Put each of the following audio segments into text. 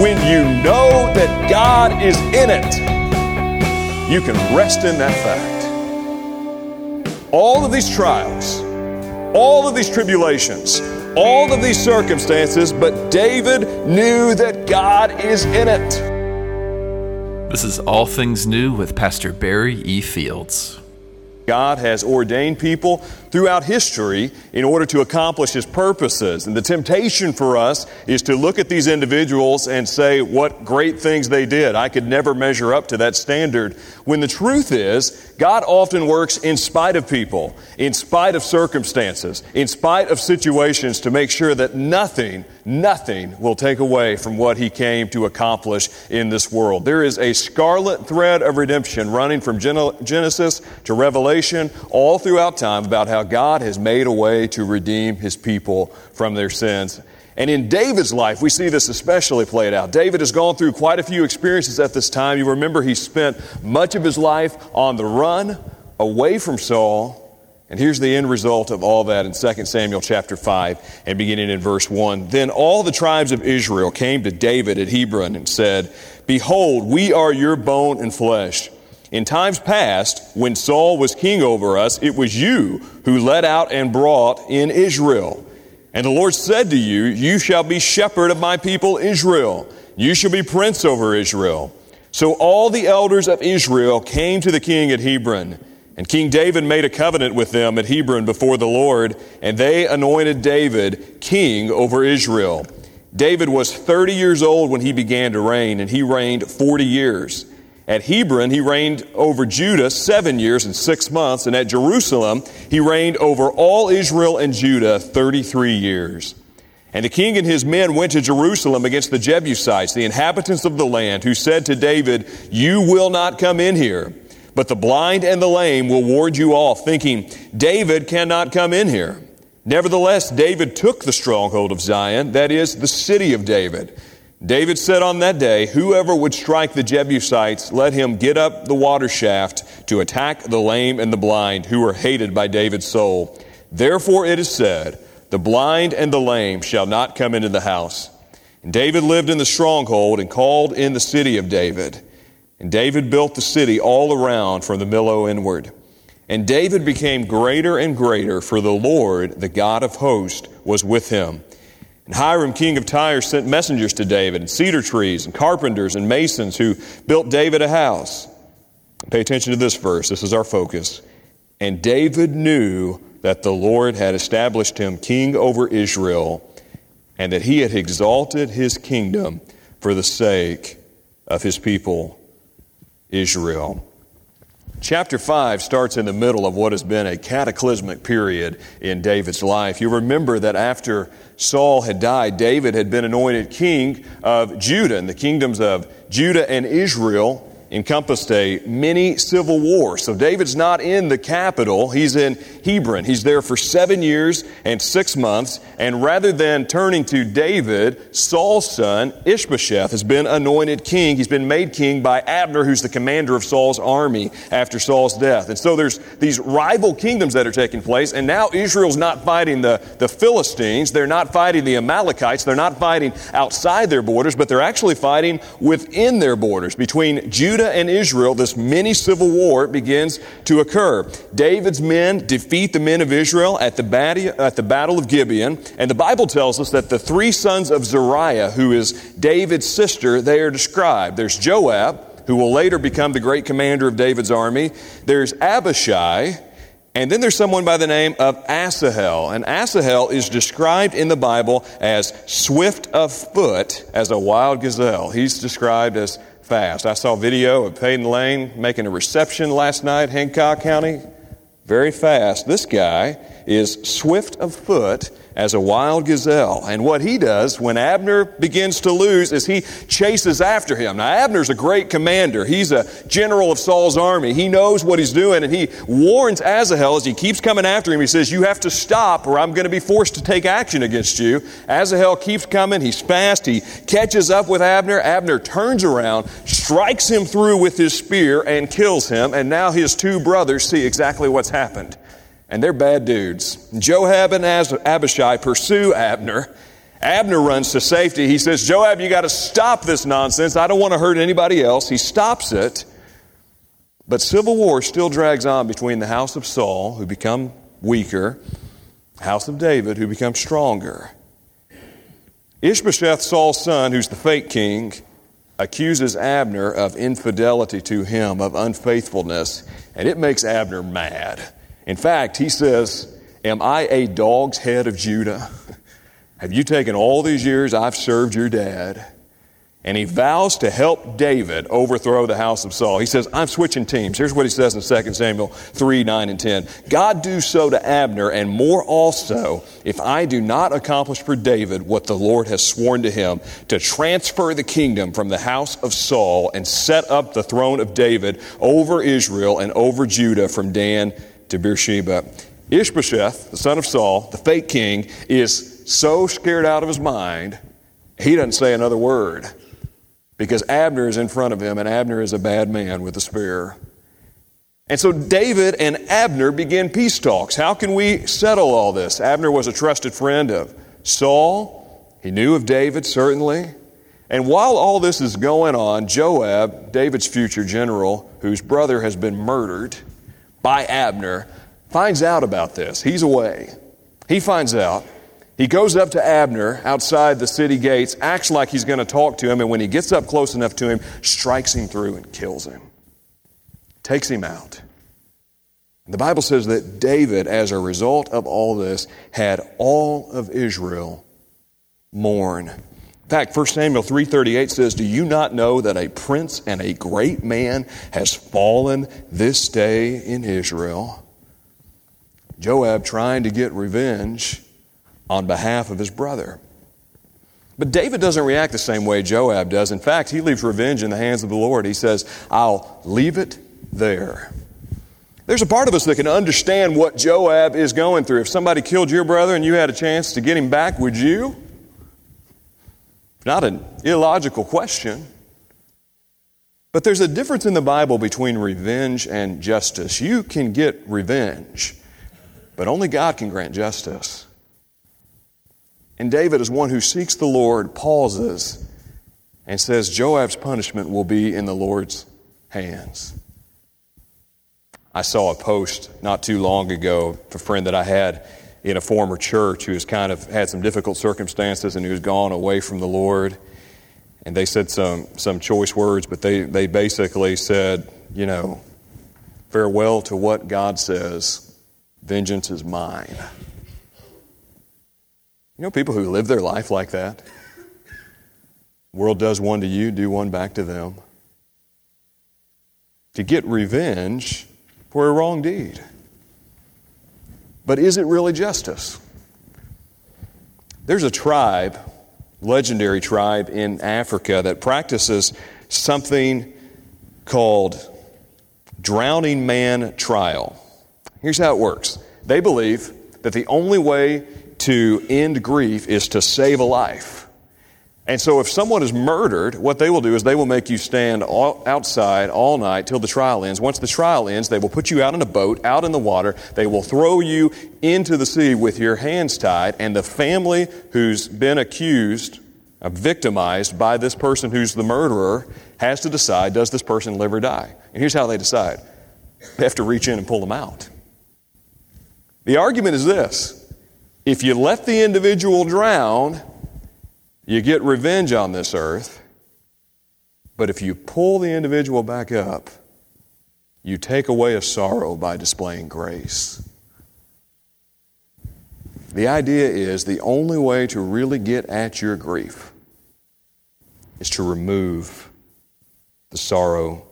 when you know that God is in it, you can rest in that fact. All of these trials, all of these tribulations, all of these circumstances, but David knew that God is in it. This is All Things New with Pastor Barry E. Fields. God has ordained people throughout history in order to accomplish His purposes. And the temptation for us is to look at these individuals and say, what great things they did. I could never measure up to that standard. When the truth is, God often works in spite of people, in spite of circumstances, in spite of situations to make sure that nothing, nothing will take away from what He came to accomplish in this world. There is a scarlet thread of redemption running from Genesis to Revelation all throughout time about how God has made a way to redeem his people from their sins. And in David's life, we see this especially played out. David has gone through quite a few experiences at this time. You remember he spent much of his life on the run, away from Saul. And here's the end result of all that in 2 Samuel chapter 5 and beginning in verse 1. Then all the tribes of Israel came to David at Hebron and said, Behold, we are your bone and flesh. In times past, when Saul was king over us, it was you who led out and brought in Israel. And the Lord said to you, You shall be shepherd of my people Israel. You shall be prince over Israel. So all the elders of Israel came to the king at Hebron. And King David made a covenant with them at Hebron before the Lord, and they anointed David king over Israel. David was 30 years old when he began to reign, and he reigned 40 years. At Hebron, he reigned over Judah seven years and six months, and at Jerusalem, he reigned over all Israel and Judah 33 years. And the king and his men went to Jerusalem against the Jebusites, the inhabitants of the land, who said to David, You will not come in here, but the blind and the lame will ward you off, thinking, David cannot come in here. Nevertheless, David took the stronghold of Zion, that is, the city of David. David said on that day, Whoever would strike the Jebusites, let him get up the water shaft to attack the lame and the blind, who are hated by David's soul. Therefore it is said, The blind and the lame shall not come into the house. And David lived in the stronghold and called in the city of David. And David built the city all around from the Millo inward. And David became greater and greater, for the Lord, the God of hosts, was with him. And Hiram, king of Tyre, sent messengers to David, and cedar trees, and carpenters, and masons who built David a house. Pay attention to this verse. This is our focus. And David knew that the Lord had established him king over Israel, and that he had exalted his kingdom for the sake of his people, Israel. Chapter 5 starts in the middle of what has been a cataclysmic period in David's life. You remember that after Saul had died, David had been anointed king of Judah, and the kingdoms of Judah and Israel encompassed a mini civil war. So David's not in the capital, he's in Hebron. He's there for seven years and six months, and rather than turning to David, Saul's son, Ishbosheth, has been anointed king. He's been made king by Abner, who's the commander of Saul's army after Saul's death. And so there's these rival kingdoms that are taking place, and now Israel's not fighting the, the Philistines, they're not fighting the Amalekites, they're not fighting outside their borders, but they're actually fighting within their borders between Judah Judah and Israel, this mini civil war begins to occur. David's men defeat the men of Israel at the, at the Battle of Gibeon, and the Bible tells us that the three sons of Zeruiah, who is David's sister, they are described. There's Joab, who will later become the great commander of David's army. There's Abishai, and then there's someone by the name of Asahel. And Asahel is described in the Bible as swift of foot as a wild gazelle. He's described as fast. I saw video of Peyton Lane making a reception last night, Hancock County. Very fast. This guy is swift of foot as a wild gazelle. And what he does when Abner begins to lose is he chases after him. Now, Abner's a great commander. He's a general of Saul's army. He knows what he's doing, and he warns Asahel as he keeps coming after him. He says, You have to stop, or I'm going to be forced to take action against you. Asahel keeps coming. He's fast. He catches up with Abner. Abner turns around, strikes him through with his spear, and kills him. And now his two brothers see exactly what's happened and they're bad dudes. Joab and Abishai pursue Abner, Abner runs to safety. He says, Joab, you got to stop this nonsense. I don't want to hurt anybody else. He stops it. But civil war still drags on between the house of Saul, who become weaker, house of David, who become stronger. Ishbosheth, Saul's son, who's the fake king, accuses Abner of infidelity to him, of unfaithfulness, and it makes Abner mad. In fact, he says, Am I a dog's head of Judah? Have you taken all these years I've served your dad? and he vows to help David overthrow the house of Saul. He says, I'm switching teams. Here's what he says in 2 Samuel 3 9 and 10. God do so to Abner, and more also, if I do not accomplish for David what the Lord has sworn to him, to transfer the kingdom from the house of Saul and set up the throne of David over Israel and over Judah from Dan to Beersheba. Ishbosheth, the son of Saul, the fake king, is so scared out of his mind, he doesn't say another word because Abner is in front of him, and Abner is a bad man with a spear. And so David and Abner begin peace talks. How can we settle all this? Abner was a trusted friend of Saul. He knew of David, certainly. And while all this is going on, Joab, David's future general, whose brother has been murdered by Abner, finds out about this. He's away. He finds out. He goes up to Abner outside the city gates, acts like he's going to talk to him, and when he gets up close enough to him, strikes him through and kills him. Takes him out. The Bible says that David, as a result of all this, had all of Israel mourn. In fact, 1 Samuel 3:38 says, "Do you not know that a prince and a great man has fallen this day in Israel?" Joab trying to get revenge on behalf of his brother. But David doesn't react the same way Joab does. In fact, he leaves revenge in the hands of the Lord. He says, I'll leave it there. There's a part of us that can understand what Joab is going through. If somebody killed your brother and you had a chance to get him back, would you? Not an illogical question. But there's a difference in the Bible between revenge and justice. You can get revenge, but only God can grant justice. And David, as one who seeks the Lord, pauses and says, Joab's punishment will be in the Lord's hands. I saw a post not too long ago a friend that I had in a former church who has kind of had some difficult circumstances and who's gone away from the Lord. And they said some, some choice words, but they, they basically said, you know, farewell to what God says, vengeance is mine. You know people who live their life like that? World does one to you, do one back to them. To get revenge for a wrong deed. But is it really justice? There's a tribe, legendary tribe in Africa, that practices something called drowning man trial. Here's how it works they believe that the only way to end grief is to save a life. And so, if someone is murdered, what they will do is they will make you stand all, outside all night till the trial ends. Once the trial ends, they will put you out in a boat, out in the water. They will throw you into the sea with your hands tied, and the family who's been accused, uh, victimized by this person who's the murderer, has to decide does this person live or die? And here's how they decide they have to reach in and pull them out. The argument is this if you let the individual drown, you get revenge on this earth. But if you pull the individual back up, you take away a sorrow by displaying grace. The idea is the only way to really get at your grief is to remove the sorrow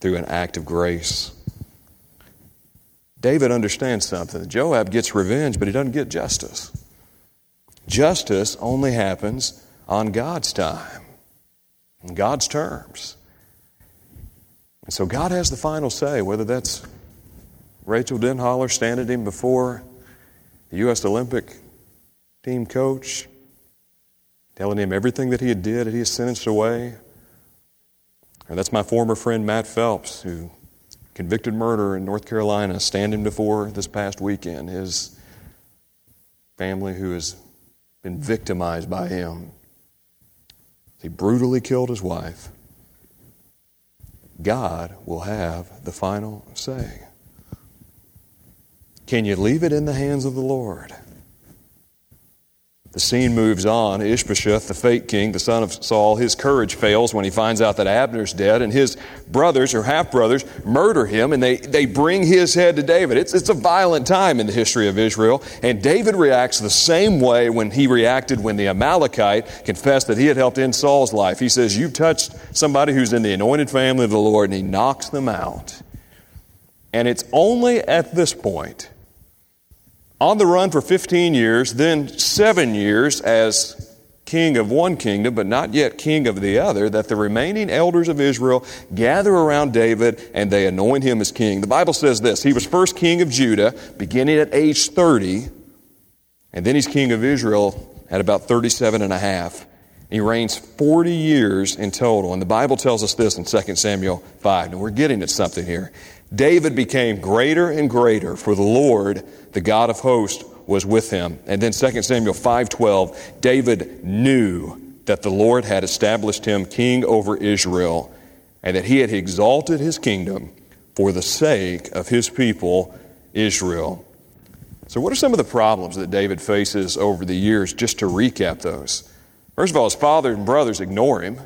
through an act of grace. David understands something. Joab gets revenge, but he doesn't get justice. Justice only happens on God's time, on God's terms. And so God has the final say, whether that's Rachael Denhollander standing him before the U.S. Olympic team coach, telling him everything that he had did, that he has sentenced away. Or that's my former friend Matt Phelps, who convicted murder in North Carolina, standing before this past weekend. His family, who has been victimized by him. He brutally killed his wife. God will have the final say. Can you leave it in the hands of the Lord? The scene moves on. Ishbosheth, the fake king, the son of Saul, his courage fails when he finds out that Abner's dead, and his brothers or half brothers murder him, and they, they bring his head to David. It's, it's a violent time in the history of Israel, and David reacts the same way when he reacted when the Amalekite confessed that he had helped end Saul's life. He says, You've touched somebody who's in the anointed family of the Lord, and he knocks them out. And it's only at this point on the run for 15 years, then seven years as king of one kingdom, but not yet king of the other, that the remaining elders of Israel gather around David and they anoint him as king. The Bible says this He was first king of Judah, beginning at age 30, and then he's king of Israel at about 37 and a half. He reigns 40 years in total. And the Bible tells us this in 2 Samuel 5. And we're getting at something here. David became greater and greater, for the Lord, the God of hosts, was with him. And then 2 Samuel 5:12, David knew that the Lord had established him king over Israel, and that he had exalted his kingdom for the sake of his people Israel. So what are some of the problems that David faces over the years just to recap those? First of all, his father and brothers ignore him.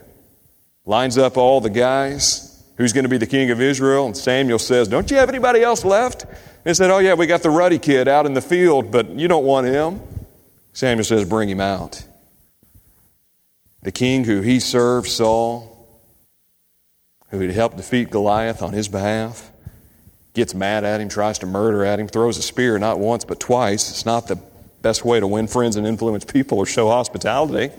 Lines up all the guys who's going to be the king of Israel. And Samuel says, Don't you have anybody else left? And said, Oh, yeah, we got the ruddy kid out in the field, but you don't want him. Samuel says, Bring him out. The king who he served, Saul, who had helped defeat Goliath on his behalf, gets mad at him, tries to murder at him, throws a spear not once but twice. It's not the best way to win friends and influence people or show hospitality.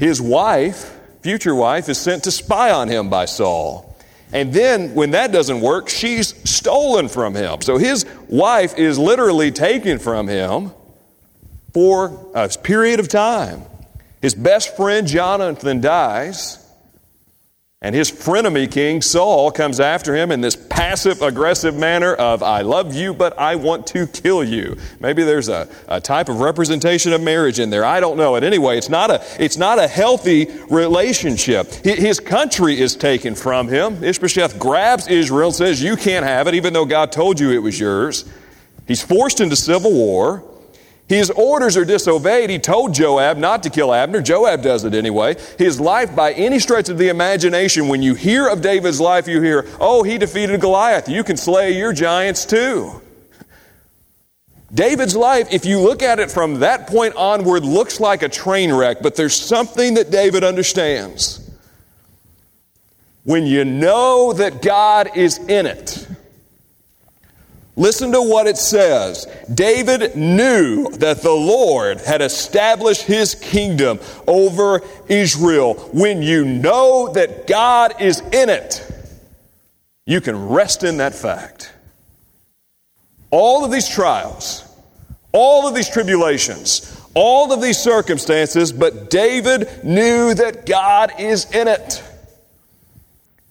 His wife, future wife, is sent to spy on him by Saul. And then, when that doesn't work, she's stolen from him. So his wife is literally taken from him for a period of time. His best friend, Jonathan, dies. And his frenemy, King Saul, comes after him in this passive aggressive manner of, I love you, but I want to kill you. Maybe there's a, a type of representation of marriage in there. I don't know it. Anyway, it's not a, it's not a healthy relationship. His country is taken from him. Ishbosheth grabs Israel says, You can't have it, even though God told you it was yours. He's forced into civil war. His orders are disobeyed. He told Joab not to kill Abner. Joab does it anyway. His life, by any stretch of the imagination, when you hear of David's life, you hear, oh, he defeated Goliath. You can slay your giants too. David's life, if you look at it from that point onward, looks like a train wreck, but there's something that David understands. When you know that God is in it, Listen to what it says. David knew that the Lord had established his kingdom over Israel. When you know that God is in it, you can rest in that fact. All of these trials, all of these tribulations, all of these circumstances, but David knew that God is in it.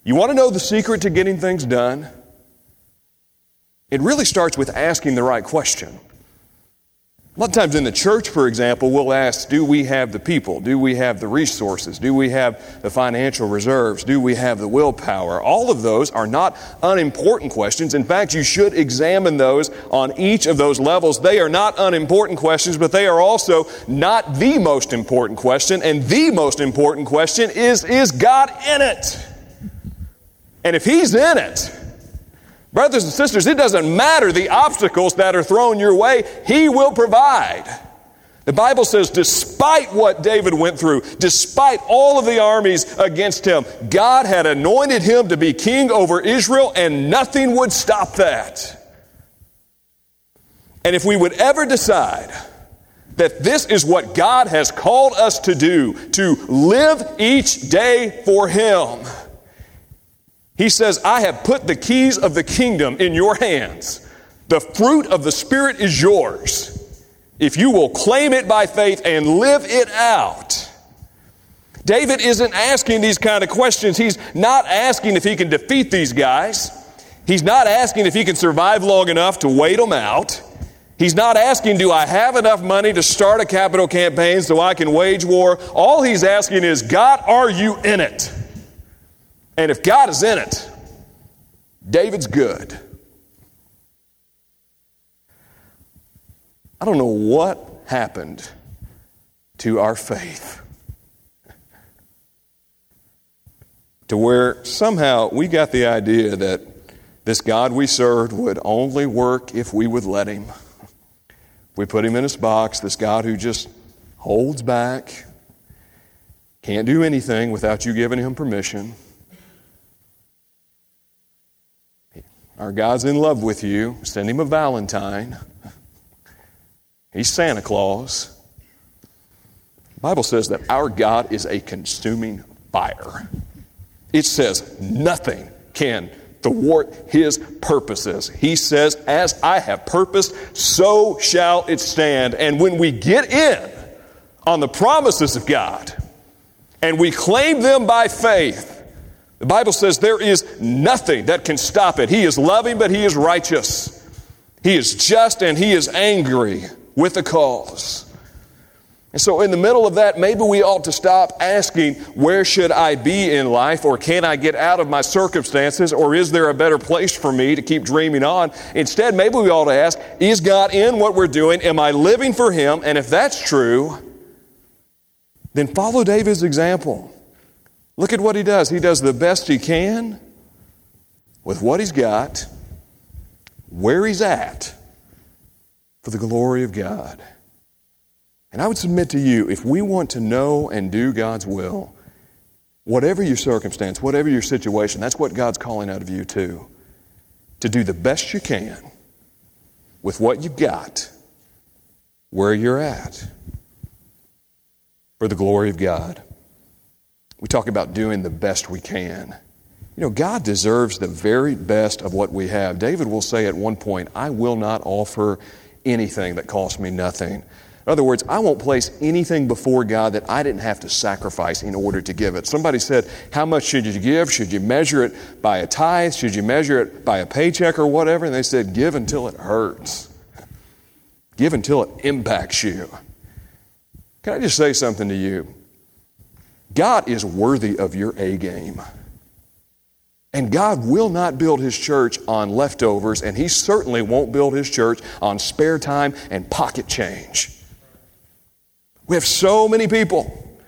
You want to know the secret to getting things done? It really starts with asking the right question. A lot of times in the church, for example, we'll ask, do we have the people? Do we have the resources? Do we have the financial reserves? Do we have the willpower? All of those are not unimportant questions. In fact, you should examine those on each of those levels. They are not unimportant questions, but they are also not the most important question. And the most important question is, is God in it? And if He's in it, Brothers and sisters, it doesn't matter the obstacles that are thrown your way, He will provide. The Bible says, despite what David went through, despite all of the armies against him, God had anointed him to be king over Israel, and nothing would stop that. And if we would ever decide that this is what God has called us to do, to live each day for Him, he says, I have put the keys of the kingdom in your hands. The fruit of the Spirit is yours. If you will claim it by faith and live it out. David isn't asking these kind of questions. He's not asking if he can defeat these guys. He's not asking if he can survive long enough to wait them out. He's not asking, Do I have enough money to start a capital campaign so I can wage war? All he's asking is, God, are you in it? And if God is in it, David's good. I don't know what happened to our faith. To where somehow we got the idea that this God we served would only work if we would let Him. We put Him in His box, this God who just holds back, can't do anything without you giving Him permission. Our God's in love with you. Send Him a Valentine. He's Santa Claus. The Bible says that our God is a consuming fire. It says nothing can thwart his purposes. He says, As I have purposed, so shall it stand. And when we get in on the promises of God and we claim them by faith, the Bible says there is nothing that can stop it. He is loving, but he is righteous. He is just and he is angry with the cause. And so, in the middle of that, maybe we ought to stop asking, Where should I be in life? Or can I get out of my circumstances? Or is there a better place for me to keep dreaming on? Instead, maybe we ought to ask, Is God in what we're doing? Am I living for Him? And if that's true, then follow David's example. Look at what he does. He does the best he can with what he's got, where he's at for the glory of God. And I would submit to you if we want to know and do God's will, whatever your circumstance, whatever your situation, that's what God's calling out of you too. To do the best you can with what you've got, where you're at, for the glory of God. We talk about doing the best we can. You know, God deserves the very best of what we have. David will say at one point, I will not offer anything that costs me nothing. In other words, I won't place anything before God that I didn't have to sacrifice in order to give it. Somebody said, How much should you give? Should you measure it by a tithe? Should you measure it by a paycheck or whatever? And they said, Give until it hurts. Give until it impacts you. Can I just say something to you? God is worthy of your A game. And God will not build His church on leftovers, and He certainly won't build His church on spare time and pocket change. We have so many people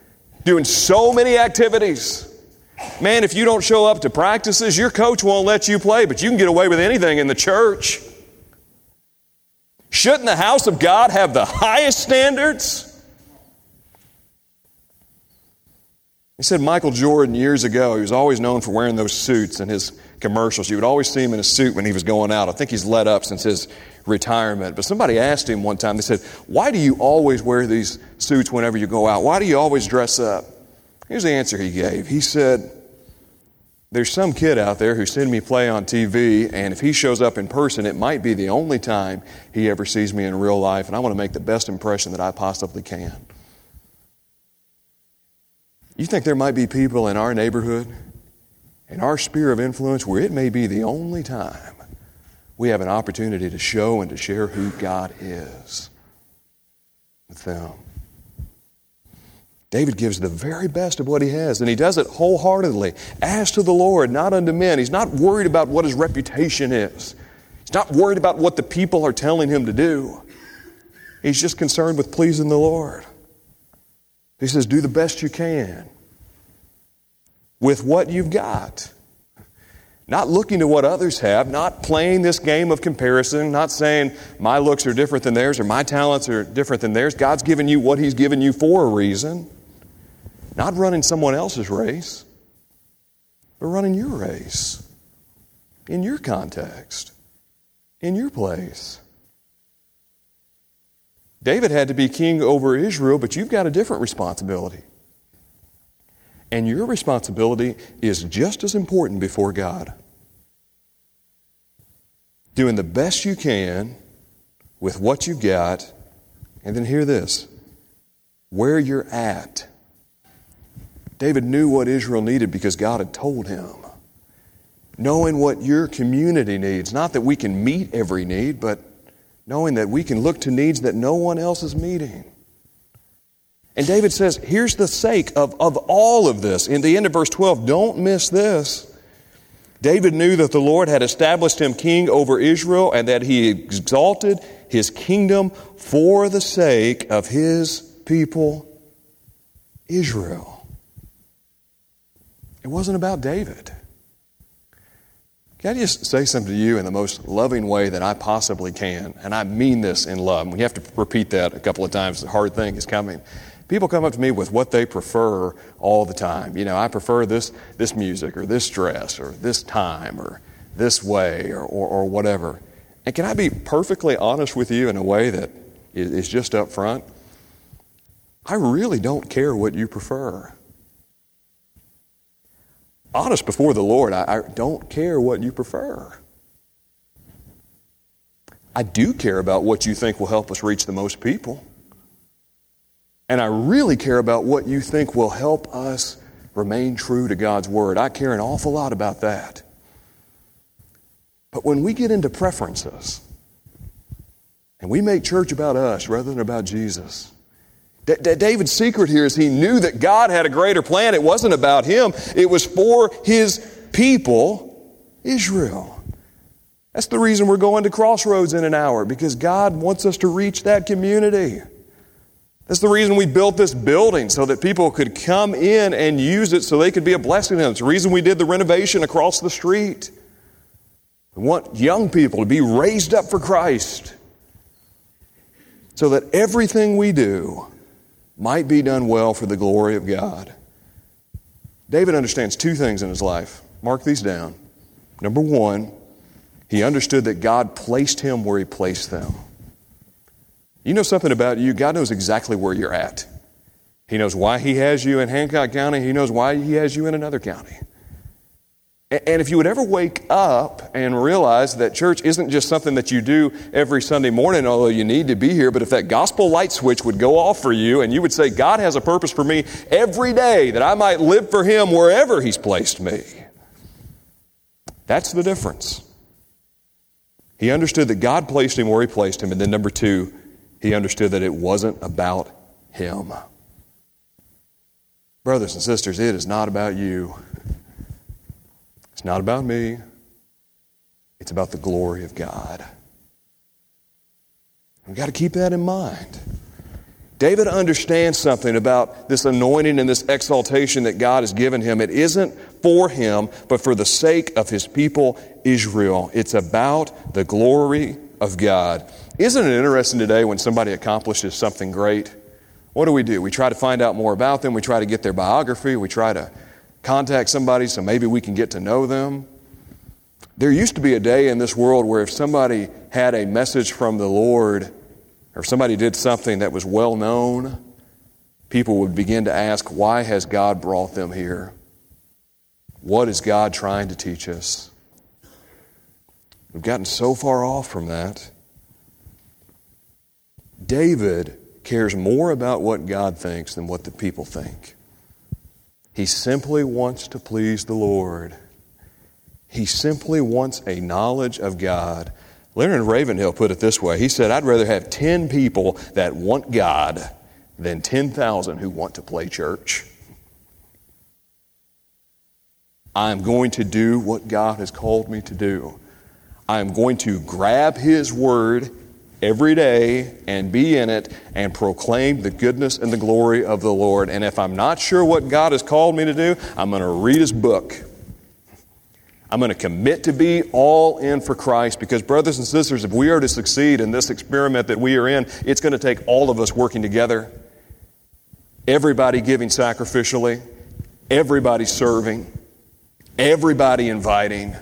doing so many activities. Man, if you don't show up to practices, your coach won't let you play, but you can get away with anything in the church. Shouldn't the house of God have the highest standards? He said Michael Jordan years ago, he was always known for wearing those suits in his commercials. You would always see him in a suit when he was going out. I think he's let up since his retirement. But somebody asked him one time, they said, Why do you always wear these suits whenever you go out? Why do you always dress up? Here's the answer he gave. He said, There's some kid out there who's seen me play on TV, and if he shows up in person, it might be the only time he ever sees me in real life, and I want to make the best impression that I possibly can. You think there might be people in our neighborhood, in our sphere of influence, where it may be the only time we have an opportunity to show and to share who God is with them. David gives the very best of what he has, and he does it wholeheartedly, as to the Lord, not unto men. He's not worried about what his reputation is, he's not worried about what the people are telling him to do. He's just concerned with pleasing the Lord. He says, Do the best you can with what you've got. Not looking to what others have, not playing this game of comparison, not saying my looks are different than theirs or my talents are different than theirs. God's given you what He's given you for a reason. Not running someone else's race, but running your race in your context, in your place. David had to be king over Israel, but you've got a different responsibility. And your responsibility is just as important before God. Doing the best you can with what you've got, and then hear this where you're at. David knew what Israel needed because God had told him. Knowing what your community needs, not that we can meet every need, but knowing that we can look to needs that no one else is meeting. And David says, here's the sake of, of all of this. In the end of verse 12, don't miss this. David knew that the Lord had established him king over Israel and that he exalted his kingdom for the sake of his people, Israel. It wasn't about David. Can I just say something to you in the most loving way that I possibly can? And I mean this in love. We have to repeat that a couple of times. The hard thing is coming. People come up to me with what they prefer all the time. You know, I prefer this, this music or this dress or this time or this way or, or, or whatever. And can I be perfectly honest with you in a way that is just up front? I really don't care what you prefer. Honest before the Lord, I, I don't care what you prefer. I do care about what you think will help us reach the most people. And I really care about what you think will help us remain true to God's Word. I care an awful lot about that. But when we get into preferences and we make church about us rather than about Jesus, D- D- David's secret here is he knew that God had a greater plan. It wasn't about him, it was for his people, Israel. That's the reason we're going to Crossroads in an hour, because God wants us to reach that community. That's the reason we built this building, so that people could come in and use it so they could be a blessing to them. It's the reason we did the renovation across the street. We want young people to be raised up for Christ so that everything we do might be done well for the glory of God. David understands two things in his life. Mark these down. Number one, he understood that God placed him where he placed them. You know something about you, God knows exactly where you're at. He knows why He has you in Hancock County, He knows why He has you in another county. And if you would ever wake up and realize that church isn't just something that you do every Sunday morning, although you need to be here, but if that gospel light switch would go off for you and you would say, God has a purpose for me every day that I might live for Him wherever He's placed me. That's the difference. He understood that God placed him where He placed him. And then, number two, he understood that it wasn't about him. Brothers and sisters, it is not about you. It's not about me. It's about the glory of God. We've got to keep that in mind. David understands something about this anointing and this exaltation that God has given him. It isn't for him, but for the sake of his people, Israel. It's about the glory of God. Isn't it interesting today when somebody accomplishes something great? What do we do? We try to find out more about them. We try to get their biography. We try to contact somebody so maybe we can get to know them. There used to be a day in this world where if somebody had a message from the Lord or somebody did something that was well known, people would begin to ask, why has God brought them here? What is God trying to teach us? We've gotten so far off from that. David cares more about what God thinks than what the people think. He simply wants to please the Lord. He simply wants a knowledge of God. Leonard Ravenhill put it this way He said, I'd rather have 10 people that want God than 10,000 who want to play church. I'm going to do what God has called me to do. I'm going to grab His Word every day and be in it and proclaim the goodness and the glory of the Lord. And if I'm not sure what God has called me to do, I'm going to read His book. I'm going to commit to be all in for Christ because, brothers and sisters, if we are to succeed in this experiment that we are in, it's going to take all of us working together. Everybody giving sacrificially, everybody serving, everybody inviting,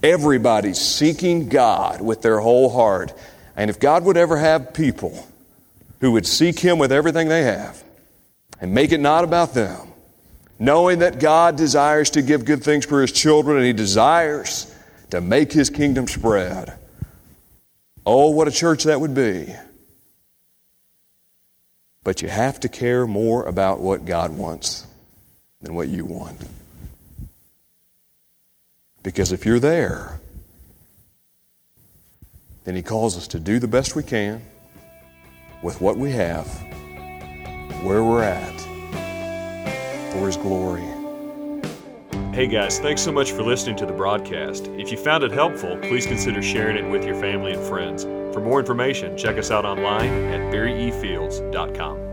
everybody seeking God with their whole heart and if God would ever have people who would seek Him with everything they have and make it not about them, knowing that God desires to give good things for His children and He desires to make His kingdom spread, oh, what a church that would be. But you have to care more about what God wants than what you want. Because if you're there, then He calls us to do the best we can with what we have, where we're at, for His glory. Hey guys, thanks so much for listening to the broadcast. If you found it helpful, please consider sharing it with your family and friends. For more information, check us out online at barryefields.com.